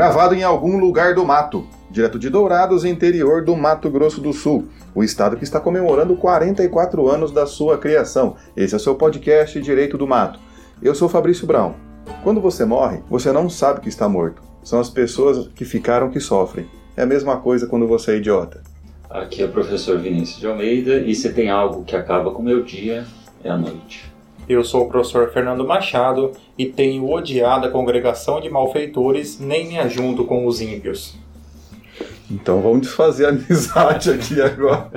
Gravado em algum lugar do mato, direto de Dourados, interior do Mato Grosso do Sul, o estado que está comemorando 44 anos da sua criação. Esse é o seu podcast Direito do Mato. Eu sou Fabrício Brown. Quando você morre, você não sabe que está morto. São as pessoas que ficaram que sofrem. É a mesma coisa quando você é idiota. Aqui é o professor Vinícius de Almeida e se tem algo que acaba com o meu dia, é a noite. Eu sou o professor Fernando Machado e tenho odiado a congregação de malfeitores, nem me ajunto com os ímpios. Então vamos desfazer a amizade aqui agora.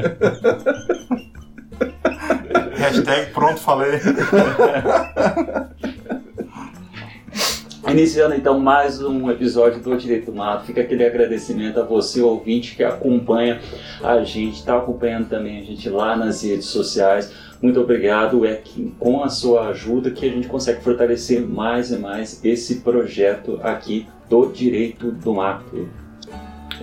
Hashtag pronto falei. Iniciando então mais um episódio do Direito Mato, fica aquele agradecimento a você, ouvinte, que acompanha a gente, está acompanhando também a gente lá nas redes sociais. Muito obrigado, é que com a sua ajuda que a gente consegue fortalecer mais e mais esse projeto aqui do Direito do Mato.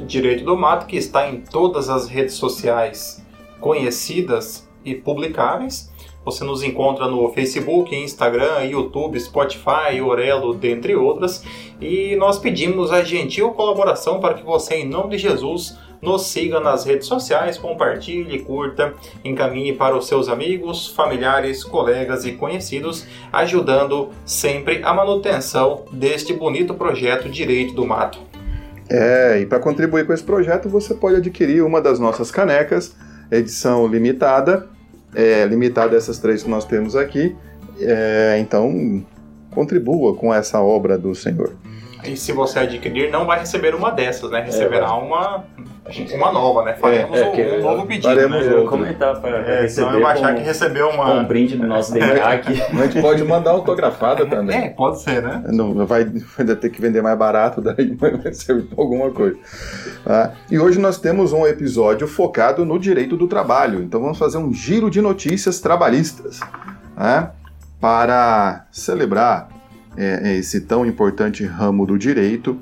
Direito do Mato que está em todas as redes sociais conhecidas e publicáveis. Você nos encontra no Facebook, Instagram, YouTube, Spotify, Orelo, dentre outras. E nós pedimos a gentil colaboração para que você, em nome de Jesus, nos siga nas redes sociais, compartilhe, curta, encaminhe para os seus amigos, familiares, colegas e conhecidos, ajudando sempre a manutenção deste bonito projeto Direito do Mato. É, e para contribuir com esse projeto, você pode adquirir uma das nossas canecas, edição limitada, é, limitada a essas três que nós temos aqui. É, então, contribua com essa obra do Senhor. E se você adquirir, não vai receber uma dessas, né? Receberá é, uma, uma nova, né? Faremos é, é, um, novo pedido, faremos né? Comentar para é, receber. Então achar que recebeu uma... um brinde no nosso DNA aqui. A gente pode mandar autografada também. É, pode ser, né? Não, vai ainda ter que vender mais barato, daí vai servir para alguma coisa. Ah, e hoje nós temos um episódio focado no direito do trabalho. Então vamos fazer um giro de notícias trabalhistas. Né? Para celebrar é, esse tão importante ramo do direito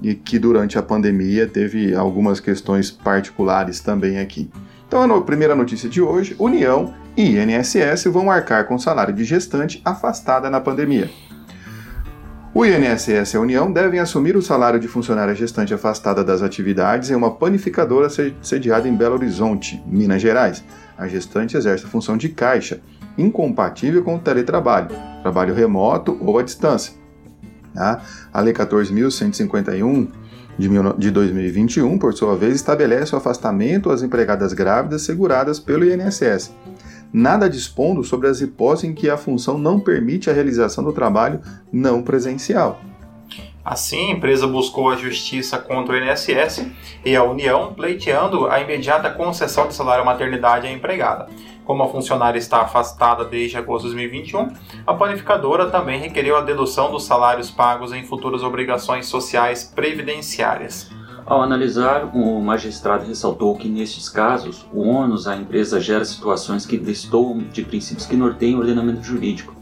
e que durante a pandemia teve algumas questões particulares também aqui. Então, a primeira notícia de hoje: União e INSS vão arcar com salário de gestante afastada na pandemia. O INSS e a União devem assumir o salário de funcionária gestante afastada das atividades em uma panificadora sediada em Belo Horizonte, Minas Gerais. A gestante exerce a função de caixa, incompatível com o teletrabalho, trabalho remoto ou à distância. Tá? A Lei 14.151 de 2021, por sua vez, estabelece o afastamento às empregadas grávidas seguradas pelo INSS nada dispondo sobre as hipóteses em que a função não permite a realização do trabalho não presencial. Assim, a empresa buscou a justiça contra o INSS e a União, pleiteando a imediata concessão de salário maternidade à empregada. Como a funcionária está afastada desde agosto de 2021, a panificadora também requeriu a dedução dos salários pagos em futuras obrigações sociais previdenciárias. Ao analisar, o magistrado ressaltou que, nestes casos, o ônus à empresa gera situações que destoam de princípios que norteiam o ordenamento jurídico,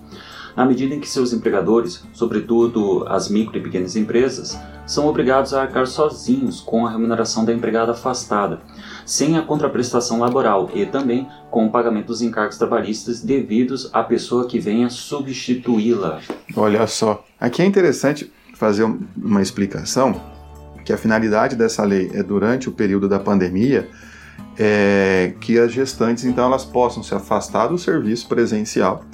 na medida em que seus empregadores, sobretudo as micro e pequenas empresas, são obrigados a arcar sozinhos com a remuneração da empregada afastada, sem a contraprestação laboral e também com o pagamento dos encargos trabalhistas devidos à pessoa que venha substituí-la. Olha só, aqui é interessante fazer uma explicação que a finalidade dessa lei é durante o período da pandemia é que as gestantes então elas possam se afastar do serviço presencial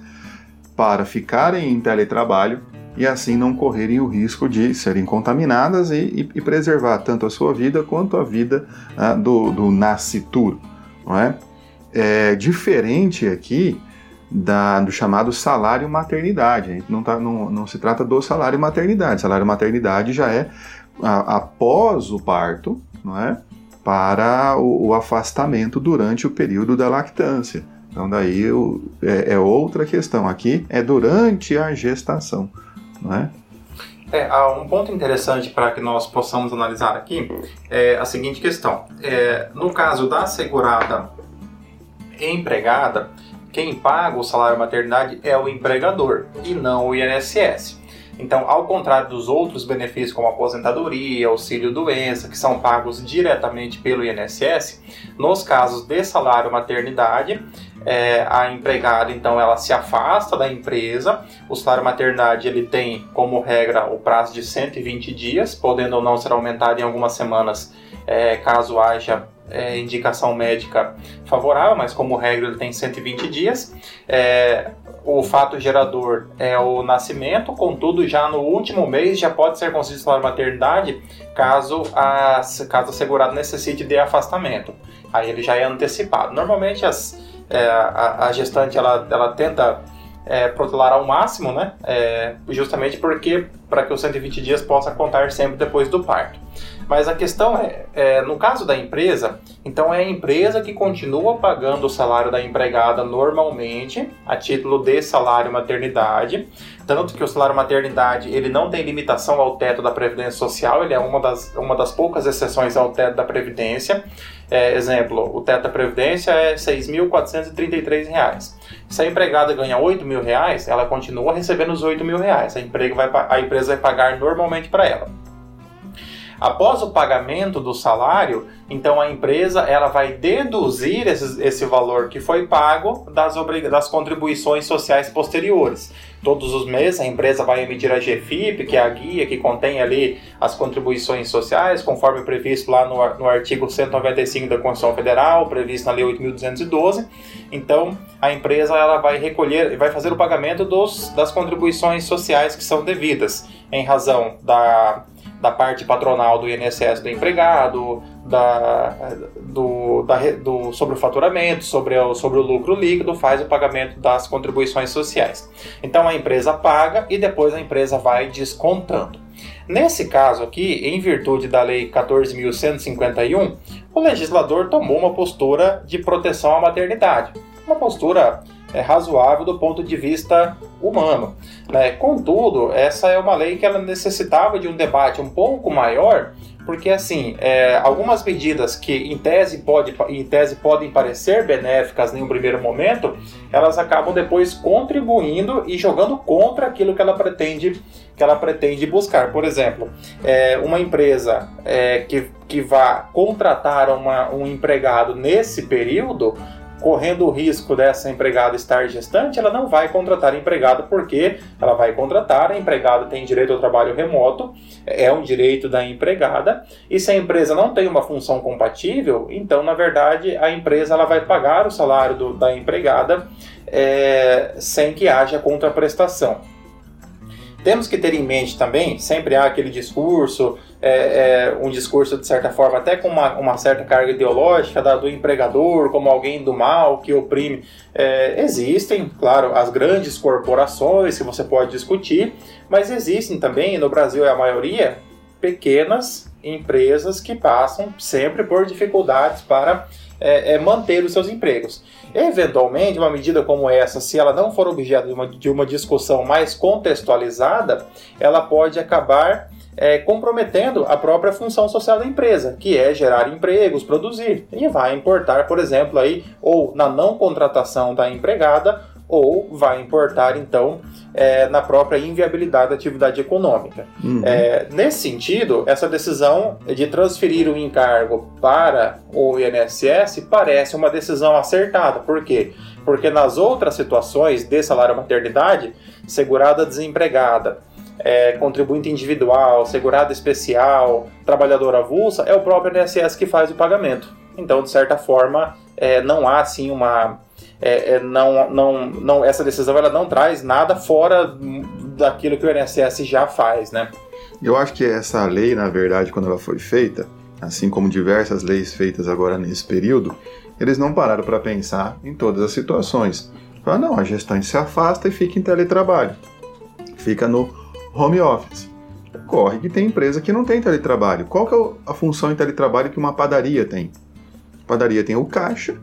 para ficarem em teletrabalho e assim não correrem o risco de serem contaminadas e, e, e preservar tanto a sua vida quanto a vida ah, do, do nascituro, não é? é diferente aqui da, do chamado salário maternidade. Não, tá, não, não se trata do salário maternidade. Salário maternidade já é a, após o parto, não é? Para o, o, afastamento durante o período da lactância. Então daí é, é, outra questão. Aqui é durante a gestação, não é? É, um ponto interessante para que nós possamos analisar aqui é a seguinte questão. É, no caso da segurada empregada, quem paga o salário maternidade é o empregador e não o INSS. Então, ao contrário dos outros benefícios como aposentadoria, auxílio doença, que são pagos diretamente pelo INSS, nos casos de salário maternidade, é, a empregada então ela se afasta da empresa. O salário maternidade ele tem como regra o prazo de 120 dias, podendo ou não ser aumentado em algumas semanas é, caso haja é, indicação médica favorável, mas como regra ele tem 120 dias. É, o fato gerador é o nascimento, contudo, já no último mês já pode ser concedido salário maternidade caso a, caso a segurado necessite de afastamento. Aí ele já é antecipado. Normalmente as, é, a, a, gestante ela, ela tenta é, protelar ao máximo, né? É, justamente porque para que os 120 dias possa contar sempre depois do parto. Mas a questão é, é, no caso da empresa, então é a empresa que continua pagando o salário da empregada normalmente, a título de salário maternidade, tanto que o salário maternidade ele não tem limitação ao teto da Previdência Social, ele é uma das, uma das poucas exceções ao teto da Previdência. É, exemplo, o teto da Previdência é R$ 6.433. Se a empregada ganha 8 mil reais, ela continua recebendo os 8 mil reais. A, emprego vai, a empresa vai pagar normalmente para ela. Após o pagamento do salário, então a empresa ela vai deduzir esse, esse valor que foi pago das, das contribuições sociais posteriores. Todos os meses a empresa vai emitir a GFIP, que é a guia que contém ali as contribuições sociais, conforme previsto lá no, no artigo 195 da Constituição Federal, previsto na Lei 8.212. Então a empresa ela vai recolher, vai fazer o pagamento dos, das contribuições sociais que são devidas, em razão da da parte patronal do INSS do empregado, da, do, da, do, sobre o faturamento, sobre o, sobre o lucro líquido, faz o pagamento das contribuições sociais. Então a empresa paga e depois a empresa vai descontando. Nesse caso aqui, em virtude da Lei 14.151, o legislador tomou uma postura de proteção à maternidade. Uma postura é, razoável do ponto de vista humano. Né? Contudo, essa é uma lei que ela necessitava de um debate um pouco maior, porque assim, é, algumas medidas que em tese, pode, em tese podem parecer benéficas em um primeiro momento, elas acabam depois contribuindo e jogando contra aquilo que ela pretende que ela pretende buscar. Por exemplo, é, uma empresa é, que, que vá contratar uma, um empregado nesse período correndo o risco dessa empregada estar gestante, ela não vai contratar empregado porque ela vai contratar, a empregada tem direito ao trabalho remoto, é um direito da empregada, e se a empresa não tem uma função compatível, então na verdade a empresa ela vai pagar o salário do, da empregada é, sem que haja contraprestação. Temos que ter em mente também, sempre há aquele discurso, é, é, um discurso de certa forma, até com uma, uma certa carga ideológica da, do empregador como alguém do mal que oprime. É, existem, claro, as grandes corporações que você pode discutir, mas existem também, no Brasil é a maioria, pequenas empresas que passam sempre por dificuldades para é, é, manter os seus empregos. Eventualmente, uma medida como essa, se ela não for objeto de uma, de uma discussão mais contextualizada, ela pode acabar é, comprometendo a própria função social da empresa, que é gerar empregos, produzir. E vai importar, por exemplo, aí, ou na não contratação da empregada, ou vai importar, então, é, na própria inviabilidade da atividade econômica. Uhum. É, nesse sentido, essa decisão de transferir o encargo para o INSS parece uma decisão acertada. Por quê? Porque nas outras situações de salário maternidade, segurada desempregada, é, contribuinte individual, segurado especial, trabalhador avulsa, é o próprio INSS que faz o pagamento. Então, de certa forma, é, não há assim uma. É, é, não, não, não, essa decisão ela não traz nada fora daquilo que o INSS já faz, né? Eu acho que essa lei, na verdade, quando ela foi feita, assim como diversas leis feitas agora nesse período, eles não pararam para pensar em todas as situações. Falaram, não, a gestante se afasta e fica em teletrabalho. Fica no home office. Corre que tem empresa que não tem teletrabalho. Qual que é a função em teletrabalho que uma padaria tem? A padaria tem o caixa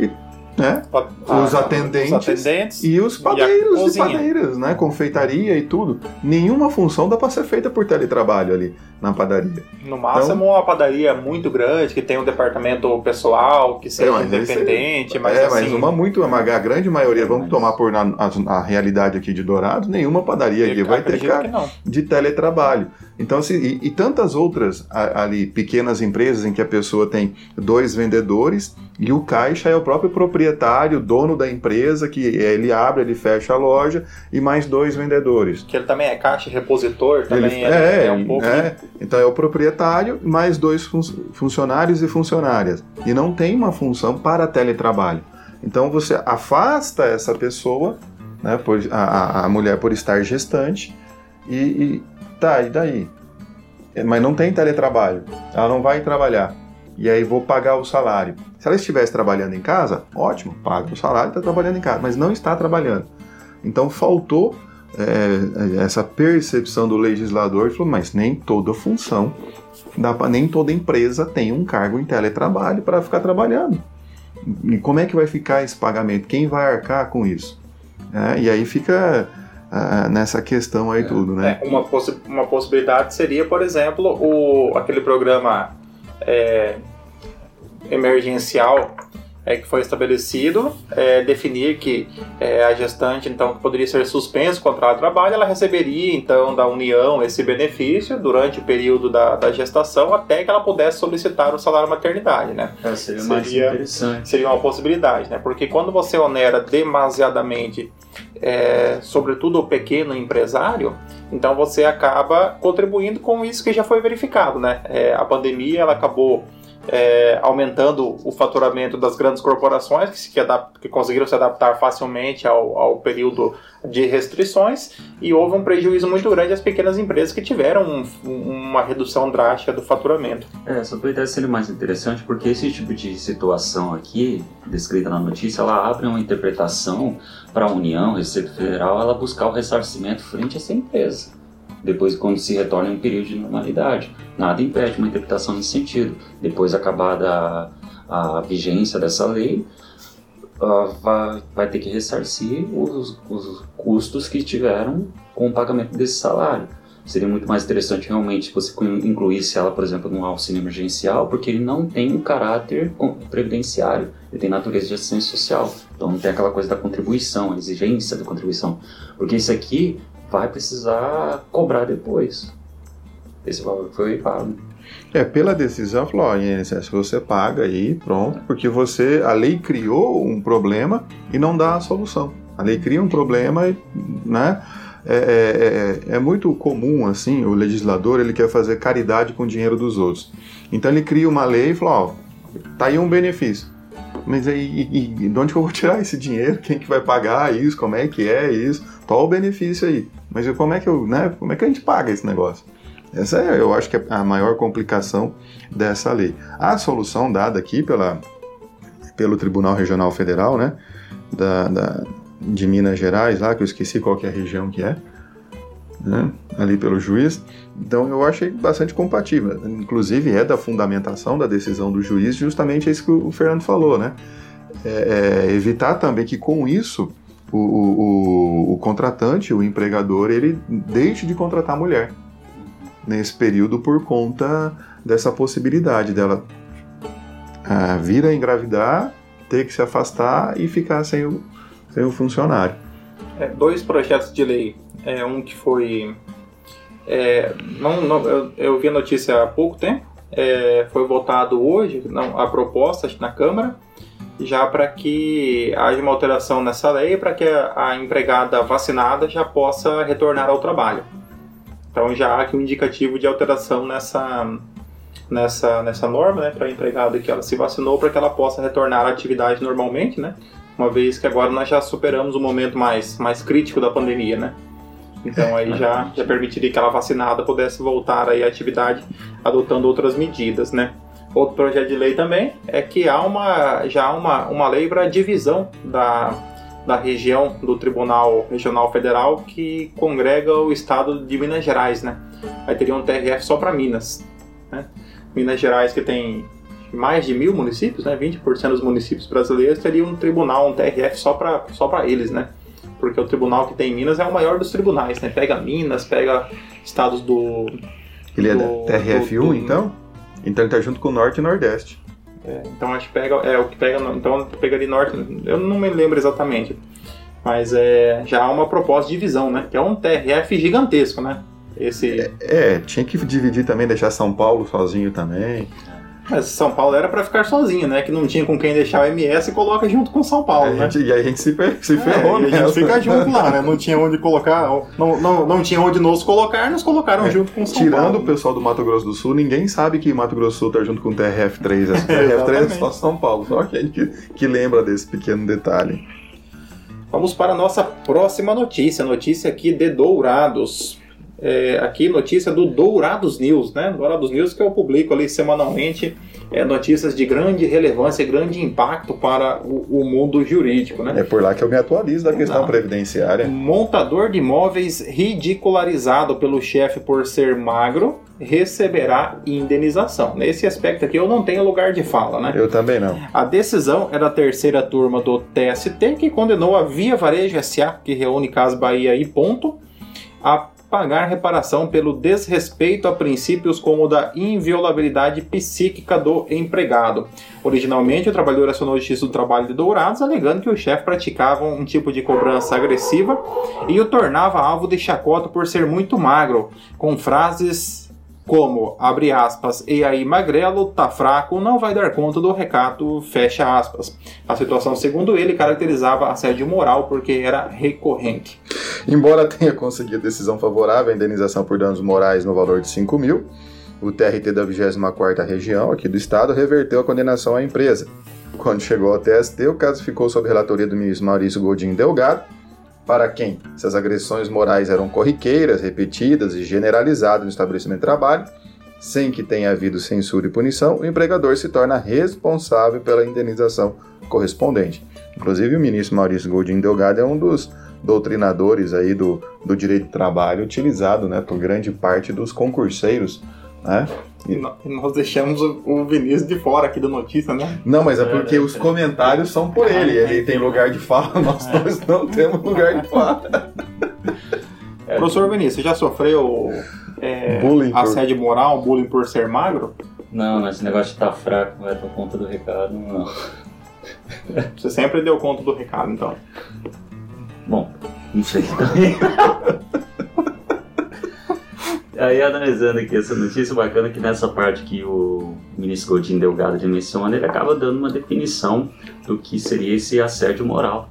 e né? os, atendentes os, atendentes e os padeiros e, e padeiras, né? Confeitaria e tudo. Nenhuma função dá para ser feita por teletrabalho ali na padaria. No máximo então, uma padaria muito grande que tem um departamento pessoal que seja é, independente, esse, mas é, assim, mas uma muito a grande maioria, vamos tomar por na, a, a, realidade aqui de Dourados, nenhuma padaria aqui vai ter cara de teletrabalho. Então, se, e, e tantas outras ali pequenas empresas em que a pessoa tem dois vendedores E o caixa é o próprio proprietário, dono da empresa, que ele abre, ele fecha a loja, e mais dois vendedores. Que ele também é caixa repositor, também Ele- é, é, é um pouco. é. Então é o proprietário, mais dois fun- funcionários e funcionárias. E não tem uma função para teletrabalho. Então você afasta essa pessoa, né, por, a, a- mulher por estar gestante, e, e tá, e daí? É, Mas não tem teletrabalho. Ela não vai trabalhar. E aí vou pagar o salário. Se ela estivesse trabalhando em casa, ótimo, paga o salário, está trabalhando em casa, mas não está trabalhando. Então faltou é, essa percepção do legislador, falou, mas nem toda função, dá pra- nem toda empresa tem um cargo em teletrabalho para ficar trabalhando. E como é que vai ficar esse pagamento? Quem vai arcar com isso? É, e aí fica ah, nessa questão aí tudo, né? É, uma, possi- uma possibilidade seria, por exemplo, o, aquele programa é, emergencial é, que foi estabelecido, é, definir que é, a gestante, então, que poderia ser suspenso o contrato de trabalho, ela receberia, então, da União esse benefício durante o período da, da gestação até que ela pudesse solicitar o salário maternidade, né? É, seria Seria- interessante. seria uma possibilidade, né? Porque quando você onera demasiadamente, é, sobretudo o pequeno empresário, então você acaba contribuindo com isso que já foi verificado, né? É, a pandemia ela acabou é, aumentando o faturamento das grandes corporações que, se, que, conseguiram se adaptar facilmente ao, ao período de restrições e houve um prejuízo muito grande às pequenas empresas que tiveram um- uma redução drástica do faturamento. É, essa ideia seria mais interessante porque esse tipo de situação aqui, descrita na notícia, ela abre uma interpretação para a União, Receita Federal, ela buscar o ressarcimento frente a essa empresa. Depois, quando se retorna em um período de normalidade. Nada impede uma interpretação nesse sentido. Depois, acabada a, a vigência dessa lei, ah, vai, vai ter que ressarcir os, os custos que tiveram com o pagamento desse salário. Seria muito mais interessante realmente se você incluísse ela, por exemplo, num auxílio emergencial, porque ele não tem um caráter previdenciário, ele tem natureza de assistência social. Então não tem aquela coisa da contribuição, a exigência da contribuição. Porque isso aqui vai precisar cobrar depois. Esse valor foi pago. É, pela decisão, falou, ó, INSS, você paga aí, pronto, porque você, a lei criou um problema e não dá a solução. A lei cria um problema, e, né? É, é- é- é muito comum, assim, o legislador, ele quer fazer caridade com o dinheiro dos outros. Então ele cria uma lei e fala, ó, tá aí um benefício. Mas aí, e, e de onde que eu vou tirar esse dinheiro? Quem que vai pagar isso? Como é que é isso? Qual o benefício aí? Mas como é que eu, né? Como é que a gente paga esse negócio? Essa é, eu acho que é a maior complicação dessa lei. A solução dada aqui pela, pelo Tribunal Regional Federal, né, da, da- de Minas Gerais, lá que eu esqueci qual que é a região que é, né, ali pelo juiz. Então eu achei bastante compatível. Inclusive é da fundamentação da decisão do juiz, justamente isso que o Fernando falou, né? É, é, evitar também que com isso o, o, o- contratante, o empregador, ele deixe de contratar a mulher nesse período por conta dessa possibilidade dela ah, vir a engravidar, ter que se afastar e ficar sem o, sem o funcionário. É, dois projetos de lei. É, um que foi. é, não, não- eu, eu vi a notícia há pouco tempo. é, foi votado hoje não, a proposta na Câmara, já para que haja uma alteração nessa lei para que a, a empregada vacinada já possa retornar ao trabalho. Então já há aqui um indicativo de alteração nessa, nessa, nessa norma, né, para a empregada que ela se vacinou, para que ela possa retornar à atividade normalmente, né? uma vez que agora nós já superamos o momento mais, mais crítico da pandemia, né? Então aí já, já permitiria que ela vacinada pudesse voltar aí à atividade adotando outras medidas, né? Outro projeto de lei também é que há uma, já há uma, uma lei para divisão da, da região do Tribunal Regional Federal que congrega o estado de Minas Gerais, né? Aí teria um TRF só para Minas, né? Minas Gerais que tem mais de mil municípios, né? 20% dos municípios brasileiros teria um tribunal, um TRF só para só para eles, né? Porque o tribunal que tem em Minas é o maior dos tribunais, né? Pega Minas, pega estados do. Ele é do- da TRF1, do- do- então? Então ele tá junto com o Norte e Nordeste. é, então acho que pega. É o que pega. Então pega de norte. Eu não me lembro exatamente. Mas é, já há uma proposta de divisão, né? Que é um TRF gigantesco, né? Esse. É, tinha que dividir também, deixar São Paulo sozinho também. Mas São Paulo era para ficar sozinho, né? Que não tinha com quem deixar o MS e coloca junto com São Paulo, né? Gente, e aí a gente se, se ferrou, é, né? a gente fica junto lá, né? Não tinha onde colocar, não, não, não tinha onde nos colocar, nos colocaram é, junto com São tirando Paulo. Tirando o pessoal do Mato Grosso do Sul, ninguém sabe que Mato Grosso do Sul tá junto com o TRF3. Essa TRF3 é só São Paulo, só quem que, que lembra desse pequeno detalhe. Vamos para a nossa próxima notícia, notícia aqui de Dourados. É, aqui notícia do Dourados News, né? Dourados News que eu publico ali semanalmente é, notícias de grande relevância, grande impacto para o, o, mundo jurídico, né? É por lá que eu me atualizo da questão Não. previdenciária. Montador de imóveis ridicularizado pelo chefe por ser magro receberá indenização. Nesse aspecto aqui eu não tenho lugar de fala, né? Eu também não. A decisão é da terceira turma do TST que condenou a Via Varejo SA, que reúne Casa Bahia e Ponto, a pagar reparação pelo desrespeito a princípios como o da inviolabilidade psíquica do empregado. Originalmente, o trabalhador acionou a Justiça do Trabalho de Dourados, alegando que o chefe praticava um tipo de cobrança agressiva e o tornava alvo de chacota por ser muito magro, com frases como, abre aspas, e aí Magrelo tá fraco, não vai dar conta do recado, fecha aspas. A situação, segundo ele, caracterizava assédio moral porque era recorrente. Embora tenha conseguido decisão favorável à indenização por danos morais no valor de 5 mil, o TRT da 24ª Região aqui do Estado reverteu a condenação à empresa. Quando chegou ao TST, o caso ficou sob relatoria do ministro Maurício Godinho Delgado, para quem? Se as agressões morais eram corriqueiras, repetidas e generalizadas no estabelecimento de trabalho, sem que tenha havido censura e punição, o empregador se torna responsável pela indenização correspondente. Inclusive, o ministro Maurício Godinho Delgado é um dos doutrinadores aí do, do direito do trabalho utilizado né, por grande parte dos concurseiros né? E nós deixamos o Vinícius de fora aqui da notícia, né? Não, mas é porque é, os comentários são por ele. Ele tem lugar de fala, nós é. dois não temos lugar de fala. É. Professor Vinícius, você já sofreu é, bullying assédio por... moral, bullying por ser magro? Não, esse negócio de estar tá fraco vai dar conta do recado, não. Você sempre deu conta do recado, então. Bom, não sei Aí analisando aqui essa notícia bacana que nessa parte que o ministro Godinho Delgado menciona, ele acaba dando uma definição do que seria esse assédio moral.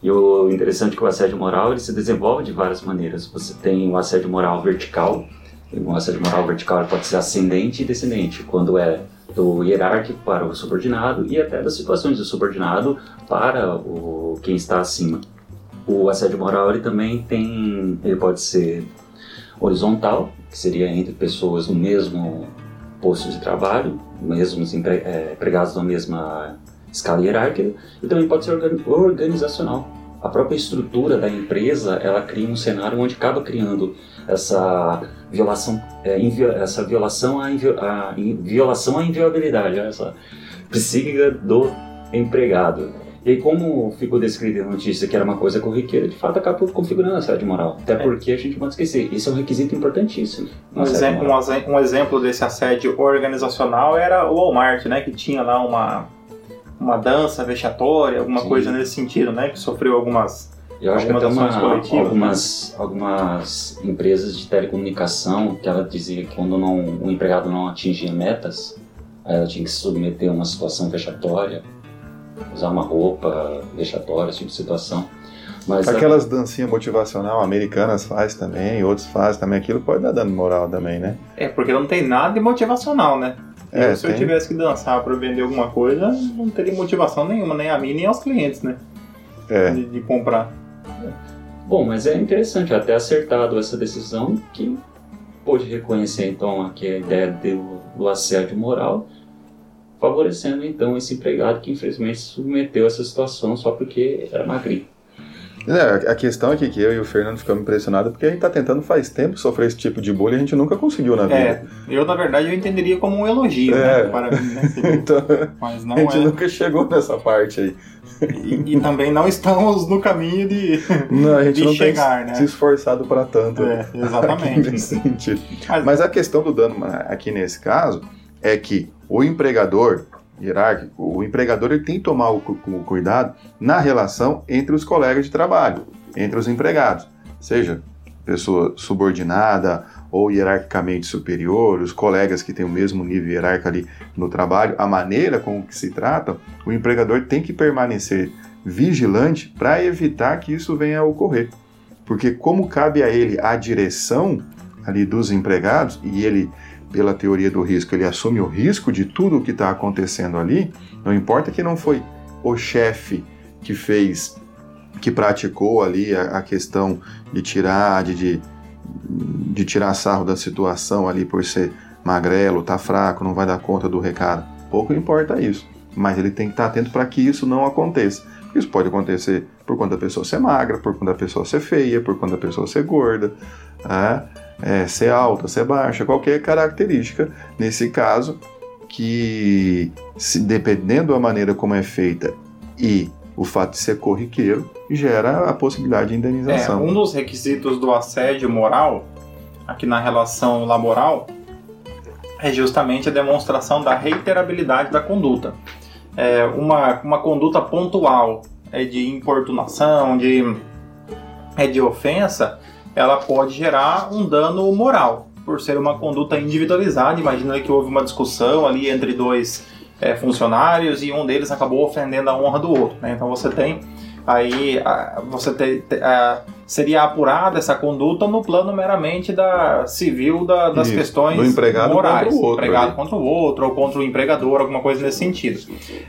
E o interessante é que o assédio moral ele se desenvolve de várias maneiras. Você tem o assédio moral vertical, o assédio moral vertical pode ser ascendente e descendente, quando é do hierárquico para o subordinado e até das situações do subordinado para o quem está acima. O assédio moral ele também tem, ele pode ser horizontal, que seria entre pessoas no mesmo posto de trabalho, mesmos é, empregados na mesma escala hierárquica, e também pode ser organizacional. A própria estrutura da empresa, ela cria um cenário onde acaba criando essa violação, é, essa violação à, a, violação à inviolabilidade, essa psíquica do empregado. E como ficou descrito na notícia que era uma coisa corriqueira, de fato acaba configurando a assédio moral. Até é. porque a gente pode esquecer, isso é um requisito importantíssimo. Um exemplo, um, um exemplo desse assédio organizacional era o Walmart, né? Que tinha lá uma, uma dança vexatória, alguma Sim. coisa nesse sentido, né? Que sofreu algumas eu acho algumas que até uma, algumas, né? algumas empresas de telecomunicação que ela dizia que quando não, o empregado não atingia metas, ela tinha que se submeter a uma situação vexatória usar uma roupa vexatória, esse tipo de situação. Mas Aquelas a... dancinhas motivacional americanas faz também, outros fazem também, aquilo pode dar dano moral também, né? É, porque não tem nada de motivacional, né? É, se tem... eu tivesse que dançar para vender alguma coisa, não teria motivação nenhuma, nem a mim, nem aos clientes, né? É. De, de comprar. Bom, mas é interessante até acertado essa decisão que pôde reconhecer então aqui a ideia do, do assédio moral favorecendo então esse empregado que infelizmente se submeteu a essa situação só porque era magrinho. É, a questão é que eu e o Fernando ficamos impressionados porque a gente está tentando faz tempo sofrer esse tipo de bullying e a gente nunca conseguiu na vida. É, eu na verdade eu entenderia como um elogio né, é. né, para mim. Né, então, Mas não a gente é. nunca chegou nessa parte aí. E, e, também não estamos no caminho de, não, a gente de não chegar, tem né? se esforçado para tanto. É, exatamente. Mas, Mas a questão do dano aqui nesse caso é que o empregador hierárquico, o empregador ele tem que tomar o, o cuidado na relação entre os colegas de trabalho, entre os empregados, seja pessoa subordinada ou hierarquicamente superior, os colegas que têm o mesmo nível hierárquico ali no trabalho, a maneira com que se tratam, o empregador tem que permanecer vigilante para evitar que isso venha a ocorrer. Porque como cabe a ele a direção ali dos empregados e ele pela teoria do risco, ele assume o risco de tudo o que está acontecendo ali, não importa que não foi o chefe que fez, que praticou ali a, a questão de tirar, de, de, de, tirar sarro da situação ali por ser magrelo, tá fraco, não vai dar conta do recado. Pouco importa isso, mas ele tem que estar tá atento para que isso não aconteça. Isso pode acontecer por conta da pessoa ser magra, por conta da pessoa ser feia, por conta da pessoa ser gorda, é, é, ser alta, ser baixa, qualquer característica. Nesse caso, que se, dependendo da maneira como é feita e o fato de ser corriqueiro, gera a possibilidade de indenização. É, um dos requisitos do assédio moral, aqui na relação laboral, é justamente a demonstração da reiterabilidade da conduta. É uma, uma conduta pontual é de importunação, de, é de ofensa, ela pode gerar um dano moral por ser uma conduta individualizada. Imagina que houve uma discussão ali entre dois é, funcionários e um deles acabou ofendendo a honra do outro. Né? Então você tem aí você te, te, seria apurada essa conduta no plano meramente da civil da, das Isso, questões do empregado morais, contra o outro, empregado contra o outro ou contra o empregador, alguma coisa nesse sentido.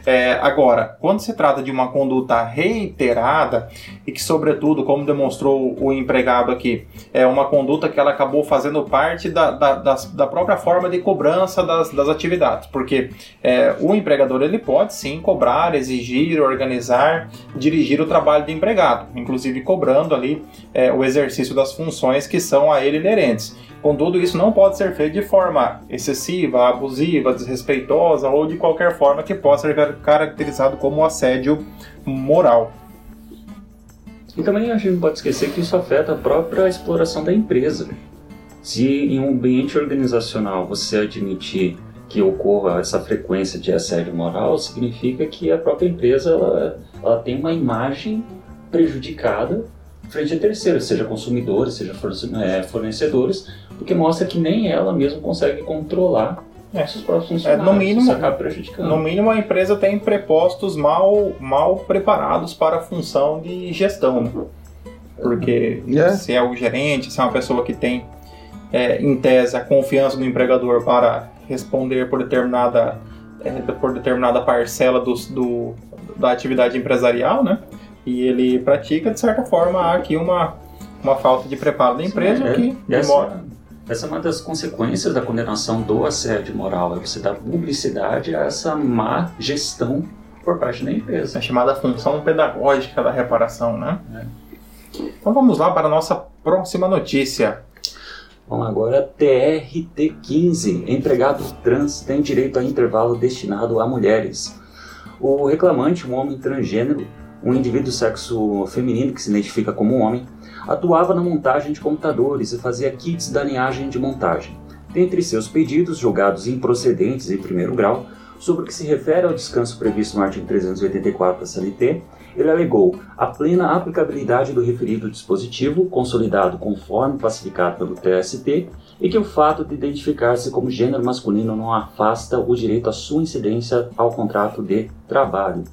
É, agora, quando se trata de uma conduta reiterada e que, sobretudo, como demonstrou o empregado aqui, é uma conduta que ela acabou fazendo parte da, da, da própria forma de cobrança das, das atividades, porque é, o empregador ele pode sim cobrar, exigir, organizar, dirigir o trabalho do empregado, inclusive cobrando ali é, o exercício das funções que são a ele inerentes. Contudo, isso não pode ser feito de forma excessiva, abusiva, desrespeitosa ou de qualquer forma que possa ser caracterizado como assédio moral. E também a gente não pode esquecer que isso afeta a própria exploração da empresa. Se em um ambiente organizacional você admitir que ocorra essa frequência de assédio moral, significa que a própria empresa ela, ela tem uma imagem prejudicada frente a terceiros, seja consumidores, seja é, fornecedores, porque mostra que nem ela mesma consegue controlar é. seus próprios funcionários. É, no mínimo, isso acaba prejudicando. No mínimo, a empresa tem prepostos mal, mal preparados para a função de gestão. Né? Porque yeah. É. se é o gerente, se é uma pessoa que tem, é, em tese, a confiança do empregador para responder por determinada, é, por determinada parcela do, do, da atividade empresarial, né? E ele pratica, de certa forma, aqui uma, uma falta de preparo da empresa Sim, é, que demora. Essa, essa é uma das consequências da condenação do assédio moral, é você dar publicidade a essa má gestão por parte da empresa. É chamada função pedagógica da reparação, né? É. Então vamos lá para a nossa próxima notícia. Vamos agora, TRT15. Empregado trans tem direito a intervalo destinado a mulheres. O reclamante, um homem transgênero, um indivíduo sexo feminino que se identifica como homem, atuava na montagem de computadores e fazia kits da linhagem de montagem. Dentre seus pedidos, julgados improcedentes em primeiro grau, sobre o que se refere ao descanso previsto no artigo 384 da CLT, ele alegou a plena aplicabilidade do referido dispositivo, consolidado conforme pacificado pelo TST, e que o fato de identificar-se como gênero masculino não afasta o direito à sua incidência ao contrato de trabalho.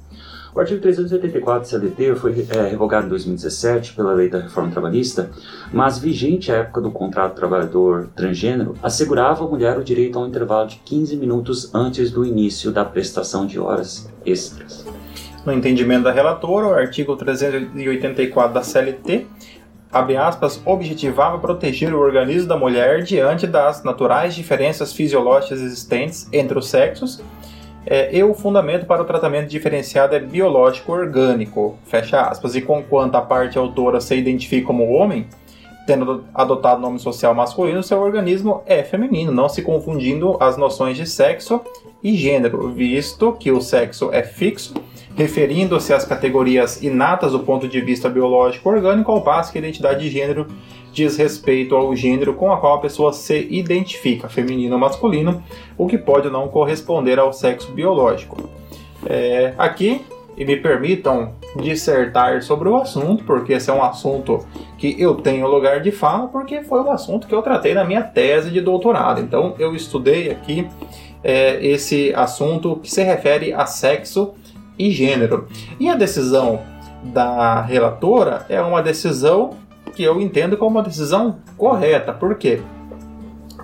O artigo 384 do CLT foi é, revogado em 2017 pela Lei da Reforma Trabalhista, mas vigente à época do contrato trabalhador transgênero, assegurava à mulher o direito a um intervalo de 15 minutos antes do início da prestação de horas extras. No entendimento da relatora, o artigo 384 da CLT abre aspas, objetivava proteger o organismo da mulher diante das naturais diferenças fisiológicas existentes entre os sexos é, e o fundamento para o tratamento diferenciado é biológico orgânico, fecha aspas. E conquanto a parte autora se identifica como homem, tendo adotado nome social masculino, seu organismo é feminino, não se confundindo as noções de sexo e gênero, visto que o sexo é fixo, referindo-se às categorias inatas do ponto de vista biológico orgânico, ao passo que a identidade de gênero diz respeito ao gênero com a qual a pessoa se identifica, feminino ou masculino, o que pode não corresponder ao sexo biológico. É, aqui e me permitam dissertar sobre o assunto, porque esse é um assunto que eu tenho lugar de fala, porque foi o assunto que eu tratei na minha tese de doutorado. Então eu estudei aqui é, esse assunto que se refere a sexo e gênero. E a decisão da relatora é uma decisão que eu entendo como uma decisão correta. Por quê?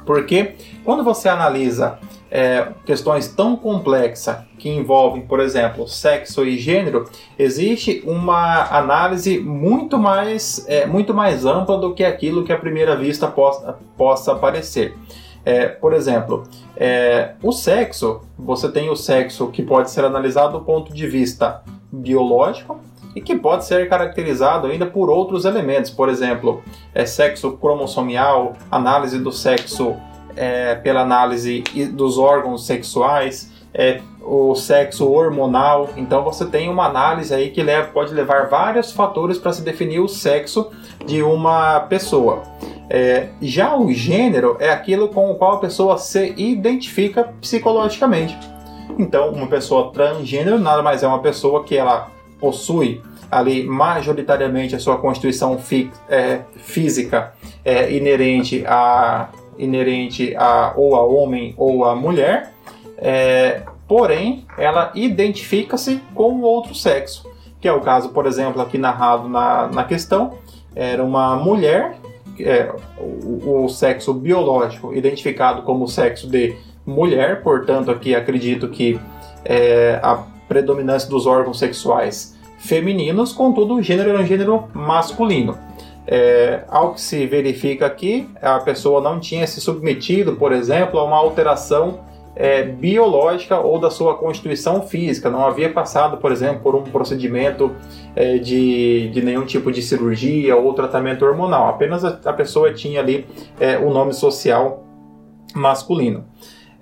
Porque quando você analisa é, questões tão complexas que envolvem, por exemplo, sexo e gênero, existe uma análise muito mais, é, muito mais ampla do que aquilo que à primeira vista possa, possa parecer. É, por exemplo, é, o sexo, você tem o sexo que pode ser analisado do ponto de vista biológico e que pode ser caracterizado ainda por outros elementos, por exemplo, é, sexo cromossomial, análise do sexo é, pela análise dos órgãos sexuais, é, o sexo hormonal. Então você tem uma análise aí que leva, pode levar vários fatores para se definir o sexo de uma pessoa. É, já o gênero é aquilo com o qual a pessoa se identifica psicologicamente. Então, uma pessoa transgênero nada mais é uma pessoa que ela possui ali majoritariamente a sua constituição fi, é, física é, inerente a inerente a ou a homem ou a mulher, é, porém ela identifica-se com outro sexo, que é o caso, por exemplo, aqui narrado na, na questão, era uma mulher, é, o, o sexo biológico identificado como sexo de mulher, portanto aqui acredito que é, a predominância dos órgãos sexuais femininos, contudo o gênero é um gênero masculino. É, ao que se verifica aqui, a pessoa não tinha se submetido, por exemplo, a uma alteração é, biológica ou da sua constituição física, não havia passado, por exemplo, por um procedimento é, de, de nenhum tipo de cirurgia ou tratamento hormonal, apenas a, a pessoa tinha ali é, o nome social masculino.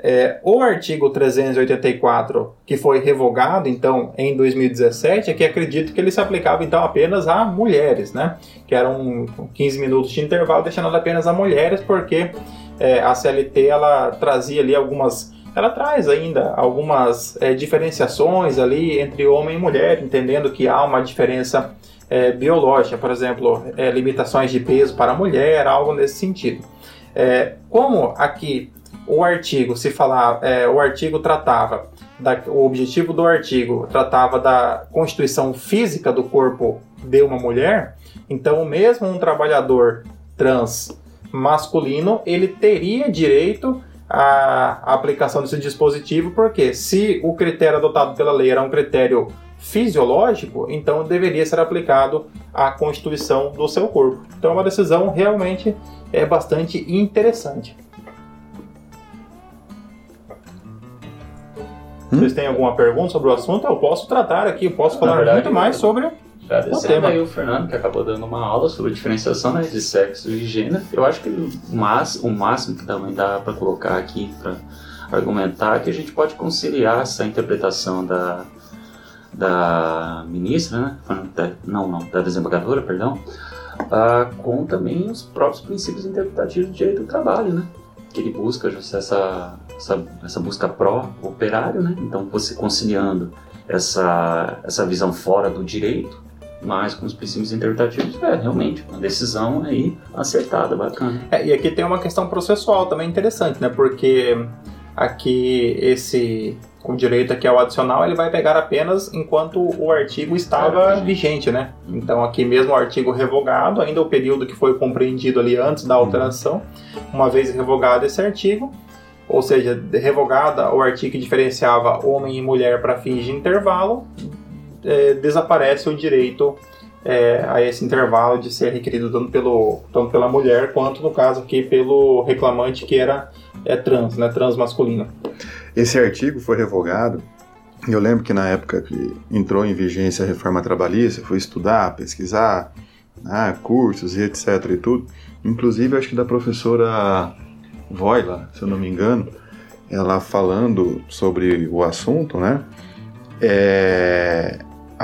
É, o artigo 384, que foi revogado então em 2017, é que acredito que ele se aplicava então apenas a mulheres, né? Que eram 15 minutos de intervalo deixando apenas a mulheres, porque é, a CLT ela trazia ali algumas ela traz ainda algumas é, diferenciações ali entre homem e mulher, entendendo que há uma diferença é, biológica, por exemplo, é, limitações de peso para a mulher, algo nesse sentido. É, como aqui o artigo, se falar, é, o artigo tratava, da, o objetivo do artigo tratava da constituição física do corpo de uma mulher, então mesmo um trabalhador trans masculino, ele teria direito à aplicação desse dispositivo, porque se o critério adotado pela lei era um critério fisiológico, então deveria ser aplicado à constituição do seu corpo. Então é uma decisão realmente é bastante interessante. Vocês têm alguma pergunta sobre o assunto? Eu posso tratar aqui, posso falar verdade, muito mais sobre o tema. aí o Fernando, que acabou dando uma aula sobre diferenciação né, de sexo e gênero. Eu acho que o, o máximo que também dá para colocar aqui para argumentar é que a gente pode conciliar essa interpretação da, da ministra, né? Não, não, da desembargadora, perdão, uh, com também os próprios princípios interpretativos do direito do trabalho, né? Que ele busca essa essa, essa busca pró-operário, né? Então, você conciliando essa, essa visão fora do direito, mas com os princípios interpretativos, é realmente uma decisão aí acertada, bacana. É, e aqui tem uma questão processual também interessante, né? Porque aqui esse o direito aqui ao adicional ele vai pegar apenas enquanto o artigo estava vigente, né? Então aqui mesmo o artigo revogado, ainda o período que foi compreendido ali antes da alteração, uma vez revogado esse artigo, ou seja, revogada o artigo que diferenciava homem e mulher para fins de intervalo, é, desaparece o direito é, a esse intervalo de ser requerido tanto, pelo, tanto pela mulher quanto, no caso aqui, pelo reclamante que era é, trans, né, transmasculino. Esse artigo foi revogado. Eu lembro que na época que entrou em vigência a reforma trabalhista, fui estudar, pesquisar, né, cursos e etc e tudo. Inclusive, acho que da professora Voila, se eu não me engano, ela falando sobre o assunto, né? É,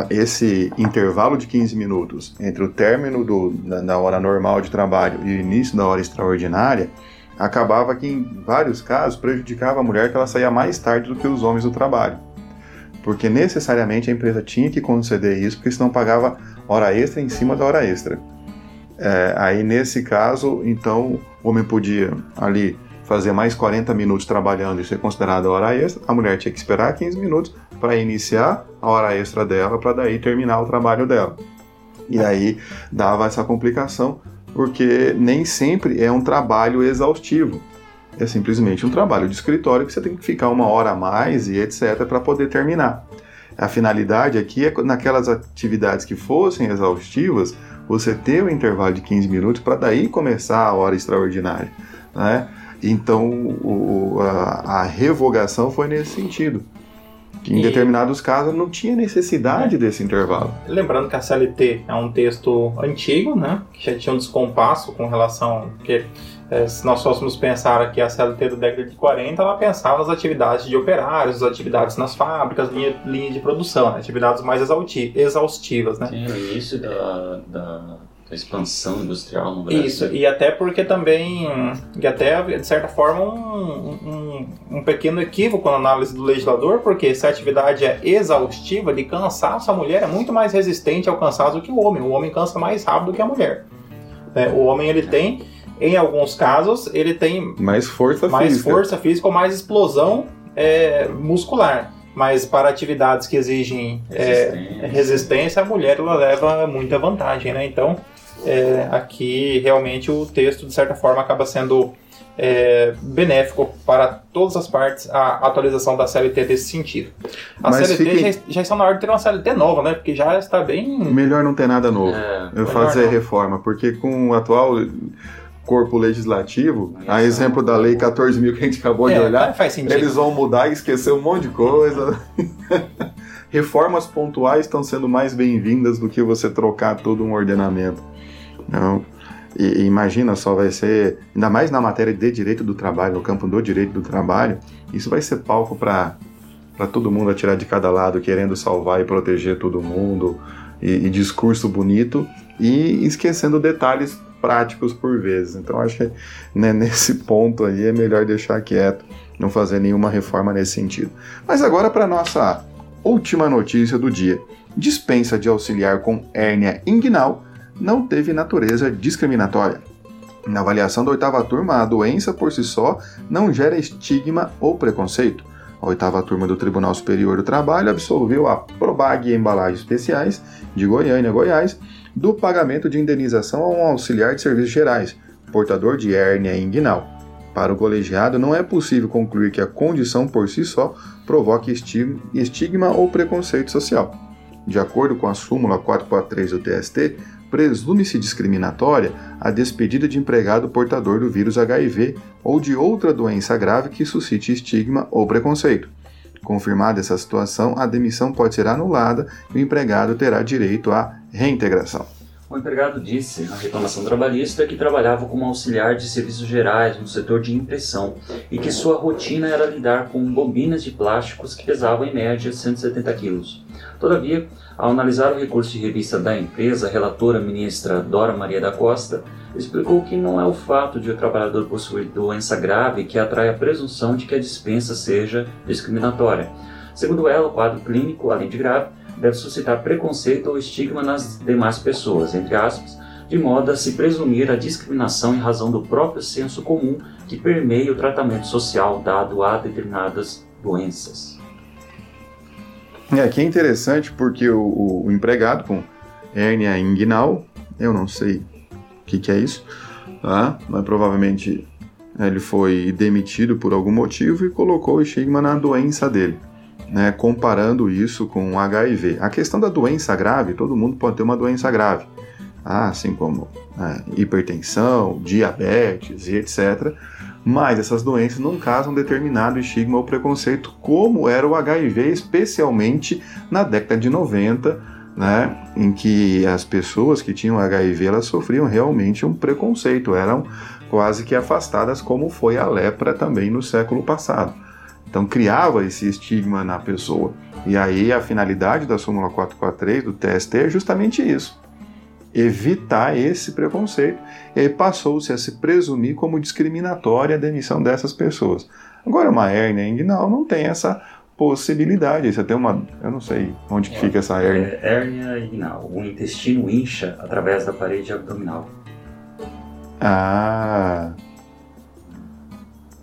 esse intervalo de 15 minutos entre o término do, da, da, hora normal de trabalho e o início da hora extraordinária acabava que, em vários casos, prejudicava a mulher que ela saía mais tarde do que os homens do trabalho. porque necessariamente a empresa tinha que conceder isso, porque senão pagava hora extra em cima da hora extra. É, aí nesse caso, então o homem podia ali fazer mais 40 minutos trabalhando e ser considerado hora extra, a mulher tinha que esperar 15 minutos para iniciar a hora extra dela, para daí terminar o trabalho dela. E aí dava essa complicação, porque nem sempre é um trabalho exaustivo. É simplesmente um trabalho de escritório que você tem que ficar uma hora a mais e etc. para poder terminar. A finalidade aqui é naquelas atividades que fossem exaustivas, você ter um intervalo de 15 minutos para daí começar a hora extraordinária. Né? Então o, a, a, revogação foi nesse sentido. Que em e... determinados casos não tinha necessidade é. desse intervalo. Lembrando que a CLT é um texto antigo, né? Que já tinha um descompasso com relação. Que é, se nós fôssemos pensar aqui a CLT da década de 40, ela pensava nas atividades de operários, as atividades nas fábricas, linha, linha de produção, né? atividades mais exaustivas, né? Sim, o início da, da, da, expansão industrial no Brasil. Isso, e até porque também, e até de certa forma, um, um, um pequeno equívoco na análise do legislador, porque se a atividade é exaustiva, de cansaço, a mulher é muito mais resistente ao cansaço do que o homem. O homem cansa mais rápido que a mulher. É, o homem, ele tem em alguns casos, ele tem mais força mais física, força física ou mais explosão é, muscular. Mas para atividades que exigem resistência, é, resistência a mulher ela leva muita vantagem, né? Então, é, aqui realmente o texto, de certa forma, acaba sendo é, benéfico para todas as partes a atualização da CLT desse sentido. A Mas CLT fique... já, já, está na hora de ter uma CLT nova, né? Porque já está bem. Melhor não ter nada novo. É, Eu fazer não. reforma, porque com o atual corpo legislativo, a exemplo da lei 14.000 que a gente acabou é, de olhar, eles vão mudar e esquecer um monte de coisa. Reformas pontuais estão sendo mais bem-vindas do que você trocar todo um ordenamento. Não. E, imagina só, vai ser, ainda mais na matéria de direito do trabalho, no campo do direito do trabalho, isso vai ser palco para todo mundo atirar de cada lado, querendo salvar e proteger todo mundo, e, e discurso bonito, e esquecendo detalhes práticos por vezes. Então acho que né, nesse ponto aí é melhor deixar quieto, não fazer nenhuma reforma nesse sentido. Mas agora para nossa última notícia do dia. Dispensa de auxiliar com hérnia inguinal não teve natureza discriminatória. Na avaliação da oitava turma, a doença por si só não gera estigma ou preconceito. A oitava turma do Tribunal Superior do Trabalho absolveu a Probag Embalagens Especiais de Goiânia, Goiás, do pagamento de indenização a um auxiliar de serviços gerais, portador de hérnia inguinal. Para o colegiado, não é possível concluir que a condição por si só provoque estigma ou preconceito social. De acordo com a súmula 443 do TST, presume-se discriminatória a despedida de empregado portador do vírus HIV ou de outra doença grave que suscite estigma ou preconceito. Confirmada essa situação, a demissão pode ser anulada e o empregado terá direito à reintegração. O empregado disse na reclamação trabalhista que trabalhava como auxiliar de serviços gerais no setor de impressão e que sua rotina era lidar com bobinas de plásticos que pesavam em média 170 quilos. Todavia, ao analisar o recurso de revista da empresa, a relatora ministra Dora Maria da Costa explicou que não é o fato de o trabalhador possuir doença grave que atrai a presunção de que a dispensa seja discriminatória. Segundo ela, o quadro clínico, além de grave, deve suscitar preconceito ou estigma nas demais pessoas, entre aspas, de modo a se presumir a discriminação em razão do próprio senso comum que permeia o tratamento social dado a determinadas doenças. É, aqui é interessante porque o, o empregado com hérnia inguinal, eu não sei o que, que é isso, tá? mas provavelmente ele foi demitido por algum motivo e colocou o estigma na doença dele né, comparando isso com HIV. A questão da doença grave, todo mundo pode ter uma doença grave, tá? assim como né, hipertensão, diabetes e etc. Mas essas doenças não causam determinado estigma ou preconceito, como era o HIV, especialmente na década de 90, né, em que as pessoas que tinham HIV elas sofriam realmente um preconceito, eram quase que afastadas, como foi a lepra também no século passado. Então criava esse estigma na pessoa. E aí a finalidade da súmula 443 do TST é justamente isso. Evitar esse preconceito. E aí passou-se a se presumir como discriminatória a demissão dessas pessoas. Agora, uma hérnia inguinal não tem essa possibilidade. Você tem uma. Eu não sei onde que fica essa hérnia. É, hérnia inguinal. O intestino incha através da parede abdominal. Ah.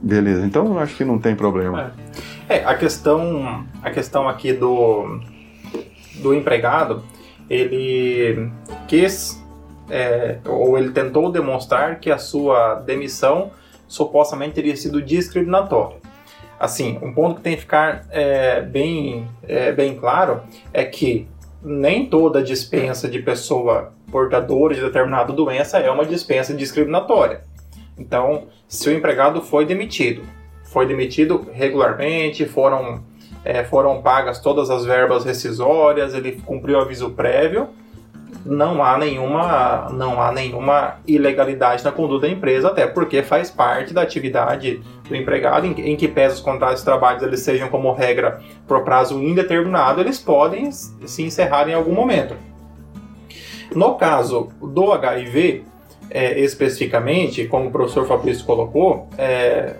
Beleza, então acho que não tem problema. É, é a questão, a questão aqui do, do empregado, ele quis, é, ou ele tentou demonstrar que a sua demissão supostamente teria sido discriminatória. Assim, um ponto que tem que ficar é, bem, é, bem claro é que nem toda dispensa de pessoa portadora de determinada doença é uma dispensa discriminatória. Então, se o empregado foi demitido, foi demitido regularmente, foram, é, foram pagas todas as verbas rescisórias, ele cumpriu o aviso prévio, não há nenhuma, não há nenhuma ilegalidade na conduta da empresa, até porque faz parte da atividade do empregado, em, em que pese os contratos de trabalho eles sejam como regra por prazo indeterminado, eles podem se encerrar em algum momento. No caso do HIV, é, especificamente, como o professor Fabrício colocou, é,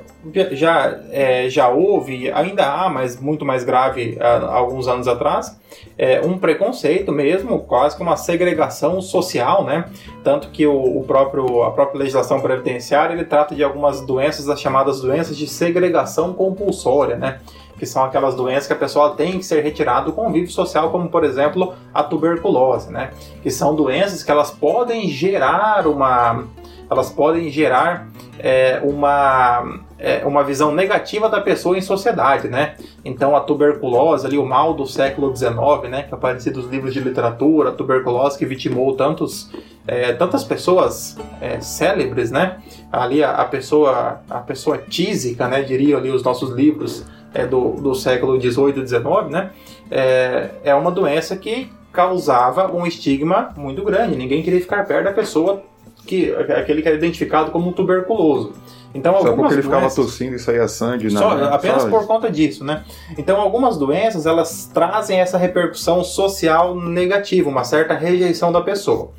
já, é, já houve, ainda há, mas muito mais grave há alguns anos atrás, é, um preconceito mesmo, quase que uma segregação social, né? Tanto que o, o, próprio, a própria legislação previdenciária ele trata de algumas doenças, as chamadas doenças de segregação compulsória, né? Que são aquelas doenças que a pessoa tem que ser retirada do convívio social, como por exemplo a tuberculose, né? Que são doenças que elas podem gerar uma elas podem gerar é, uma, é, uma visão negativa da pessoa em sociedade, né? Então a tuberculose, ali, o mal do século XIX, né? Que aparece nos livros de literatura, a tuberculose que vitimou tantos, é, tantas pessoas é, célebres, né? Ali a, a, pessoa, a pessoa tísica, né? Diriam ali os nossos livros é, do, do século XVIII e XIX, né? É, é uma doença que causava um estigma muito grande. Ninguém queria ficar perto da pessoa que aquele que era identificado como tuberculoso. Então, só porque ele doenças, ficava tossindo e saía sangue na só, Apenas só por conta disso, né? Então, algumas doenças, elas trazem essa repercussão social negativa, uma certa rejeição da pessoa.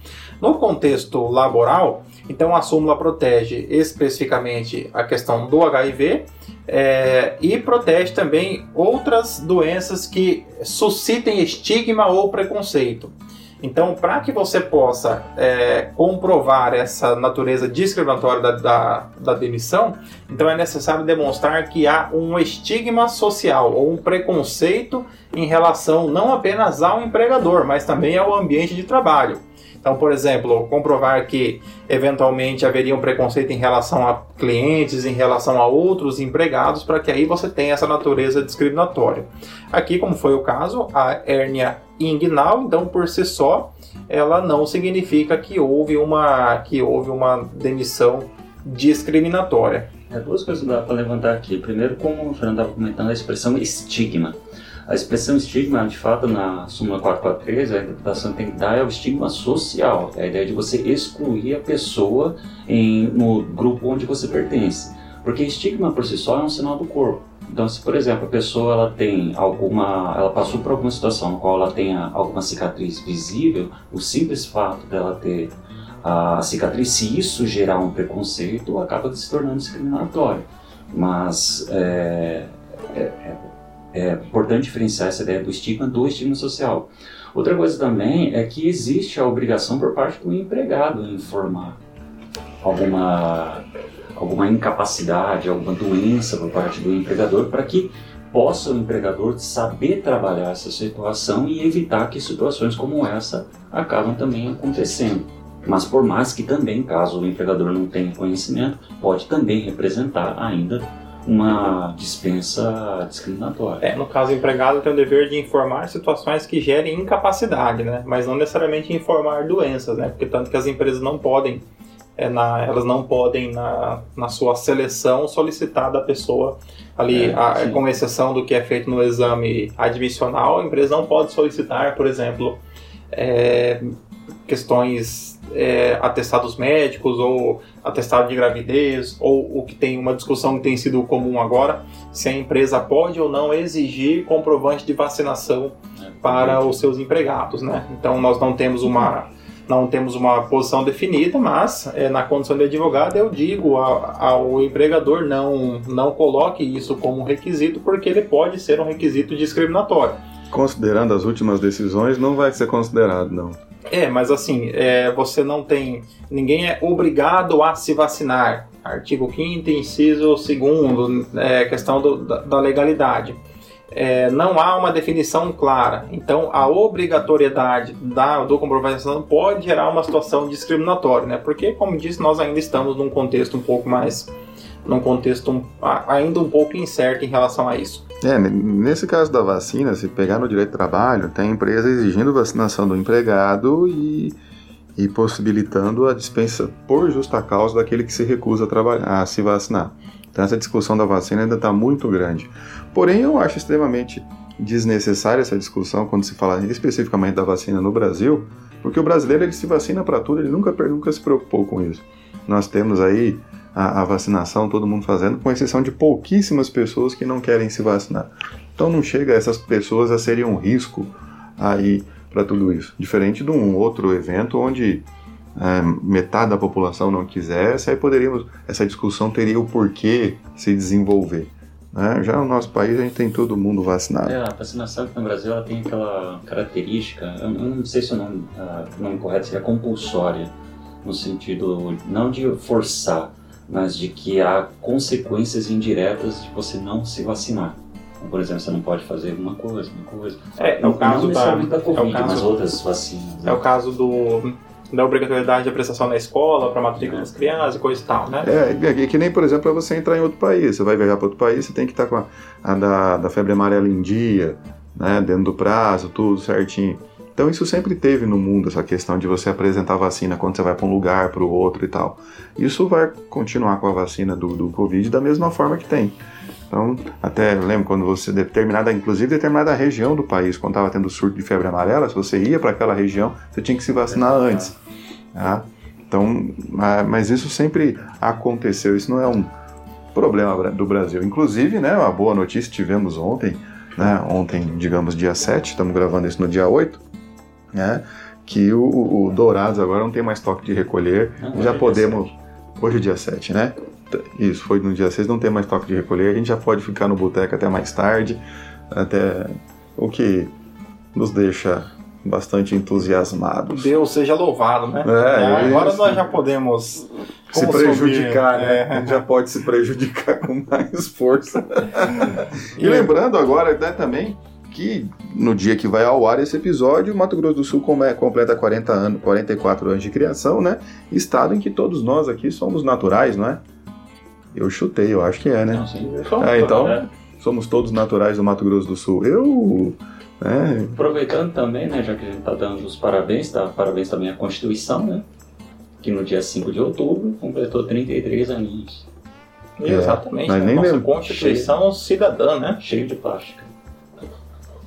No contexto laboral, então a súmula protege especificamente a questão do HIV é, e protege também outras doenças que suscitem estigma ou preconceito. Então, para que você possa é, comprovar essa natureza discriminatória da, da, da, demissão, então é necessário demonstrar que há um estigma social ou um preconceito em relação não apenas ao empregador, mas também ao ambiente de trabalho. Então, por exemplo, comprovar que eventualmente haveria um preconceito em relação a clientes, em relação a outros empregados, para que aí você tenha essa natureza discriminatória. Aqui, como foi o caso, a hérnia inguinal, então por si só, ela não significa que houve uma, que houve uma demissão discriminatória. É, duas coisas dá para levantar aqui. Primeiro, como o Fernando estava comentando, a expressão estigma. A expressão estigma, de fato, na súmula 443, a interpretação tem que dar é o estigma social, é a ideia de você excluir a pessoa em, no grupo onde você pertence. Porque estigma por si só é um sinal do corpo. Então, se por exemplo a pessoa ela tem alguma, ela passou por alguma situação no qual ela tenha alguma cicatriz visível, o simples fato dela ter a cicatriz, se isso gerar um preconceito, acaba se tornando discriminatório. Mas é, é, é é importante diferenciar essa ideia do estigma do estigma social. Outra coisa também é que existe a obrigação por parte do empregado em informar alguma, alguma incapacidade, alguma doença por parte do empregador para que possa o empregador saber trabalhar essa situação e evitar que situações como essa acabam também acontecendo. Mas por mais que também, caso o empregador não tenha conhecimento, pode também representar ainda uma dispensa discriminatória. É, no caso, o empregado tem o dever de informar situações que gerem incapacidade, né? Mas não necessariamente informar doenças, né? Porque tanto que as empresas não podem, é, na, elas não podem, na, na sua seleção, solicitar da pessoa ali, é, a, com exceção do que é feito no exame admissional, a empresa não pode solicitar, por exemplo, é, questões é, atestados médicos ou atestado de gravidez, ou o que tem uma discussão que tem sido comum agora, se a empresa pode ou não exigir comprovante de vacinação para os seus empregados, né? Então nós não temos uma não temos uma posição definida, mas é, na condição de advogado eu digo ao, ao empregador não, não coloque isso como requisito, porque ele pode ser um requisito discriminatório. Considerando as últimas decisões, não vai ser considerado, não. É, mas assim, é, você não tem. Ninguém é obrigado a se vacinar. Artigo 5, inciso 2, é, questão do, da, da, legalidade. É, não há uma definição clara. Então, a obrigatoriedade da, do comprovação pode gerar uma situação discriminatória, né? Porque, como disse, nós ainda estamos num contexto um pouco mais. Num contexto ainda um pouco incerto em relação a isso. É, nesse caso da vacina, se pegar no direito do trabalho, tem empresa exigindo vacinação do empregado e, e possibilitando a dispensa por justa causa daquele que se recusa a, trabalhar, a se vacinar. Então essa discussão da vacina ainda está muito grande. Porém, eu acho extremamente desnecessária essa discussão quando se fala especificamente da vacina no Brasil, porque o brasileiro ele se vacina para tudo, ele nunca, nunca se preocupou com isso. Nós temos aí a, a, vacinação, todo mundo fazendo, com exceção de pouquíssimas pessoas que não querem se vacinar. Então não chega essas pessoas a serem um risco aí para tudo isso. Diferente de um outro evento onde é, metade da população não quisesse, aí poderíamos, essa discussão teria o porquê se desenvolver. Né? Já no nosso país a gente tem todo mundo vacinado. É, a vacinação aqui no Brasil ela tem aquela característica, eu, não sei se o nome, uh, o nome correto seria compulsória, no sentido não de forçar, mas de que há consequências indiretas de você não se vacinar. Então, por exemplo, você não pode fazer uma coisa, uma coisa. É, é o caso da, da Covid, é o caso, mas outras vacinas. Né? É o caso do da obrigatoriedade de prestação na escola para matrícula das crianças e coisa e tal, né? É, é, que nem, por exemplo, para você entrar em outro país. Você vai viajar para outro país, você tem que estar com a, a da, da febre amarela em dia, né, dentro do prazo, tudo certinho. Então isso sempre teve no mundo, essa questão de você apresentar vacina quando você vai para um lugar, para o outro e tal. Isso vai continuar com a vacina do, do Covid da mesma forma que tem. Então, até lembro quando você, determinada, inclusive determinada região do país, quando estava tendo surto de febre amarela, se você ia para aquela região, você tinha que se vacinar antes. Tá? Então, mas isso sempre aconteceu, isso não é um problema do Brasil. Inclusive, né, uma boa notícia tivemos ontem, né, ontem, digamos, dia 7, estamos gravando isso no dia 8, né? Que o, o Dourados agora não tem mais toque de recolher. Não, já podemos. Hoje é dia 7, né? Isso, foi no dia 6, não tem mais toque de recolher. A gente já pode ficar no boteco até mais tarde. Até o que nos deixa bastante entusiasmados. Deus seja louvado, né? É, agora nós já podemos se prejudicar, né? É. A gente já pode se prejudicar com mais força. e lembrando agora né, também que no dia que vai ao ar esse episódio, Mato Grosso do Sul completa 40 anos, 44 anos de criação, né? Estado em que todos nós aqui somos naturais, não é? Eu chutei, eu acho que é, né? Não, sim. É, então, é. somos todos naturais do Mato Grosso do Sul. Eu. É... Aproveitando também, né, já que a gente está dando os parabéns, tá? Parabéns também à Constituição, né? Que no dia 5 de outubro completou 33 aninhos. É, Exatamente. Mas nem Nossa Constituição cheio, cidadã, né? Cheio de plástica.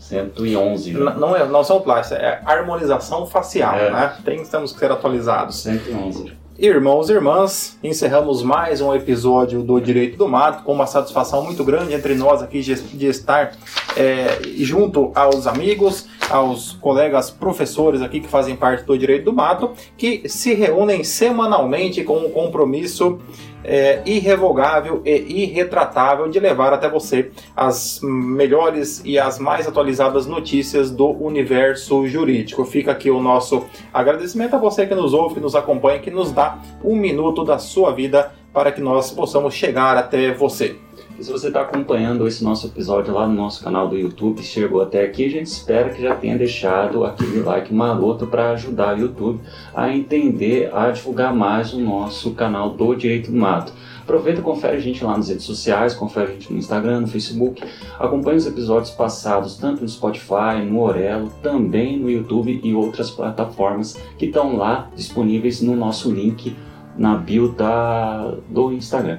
111. Né? Não, é, não são plásticos, é harmonização facial, é. né? Tem, temos que ser atualizados. 111. Irmãos e irmãs, encerramos mais um episódio do Direito do Mato, com uma satisfação muito grande entre nós aqui de, de estar é, junto aos amigos, aos colegas professores aqui que fazem parte do Direito do Mato, que se reúnem semanalmente com um compromisso é, irrevogável e irretratável de levar até você as melhores e as mais atualizadas notícias do universo jurídico. Fica aqui o nosso agradecimento a você que nos ouve, que nos acompanha, que nos dá um minuto da sua vida para que nós possamos chegar até você. E se você está acompanhando esse nosso episódio lá no nosso canal do YouTube, chegou até aqui, a gente espera que já tenha deixado aquele like maroto para ajudar o YouTube a entender, a divulgar mais o nosso canal do Direito do Mato. Aproveita e confere a gente lá nas redes sociais, confere a gente no Instagram, no Facebook, acompanhe os episódios passados tanto no Spotify, no Orelo, também no YouTube e outras plataformas que estão lá disponíveis no nosso link na bio da, do Instagram.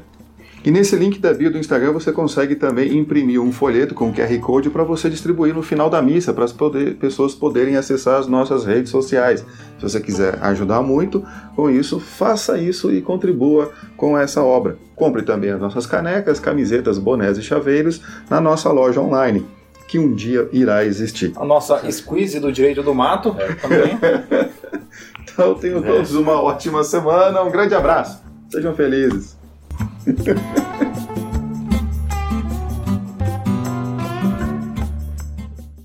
E nesse link da bio do Instagram você consegue também imprimir um folheto com QR Code para você distribuir no final da missa, para as poder, pessoas poderem acessar as nossas redes sociais. Se você quiser ajudar muito com isso, faça isso e contribua com essa obra. Compre também as nossas canecas, camisetas, bonés e chaveiros na nossa loja online que um dia irá existir. A nossa squeeze do direito do mato é. também. Então tenham todos uma ótima semana, um grande abraço. Sejam felizes. Ha ha ha.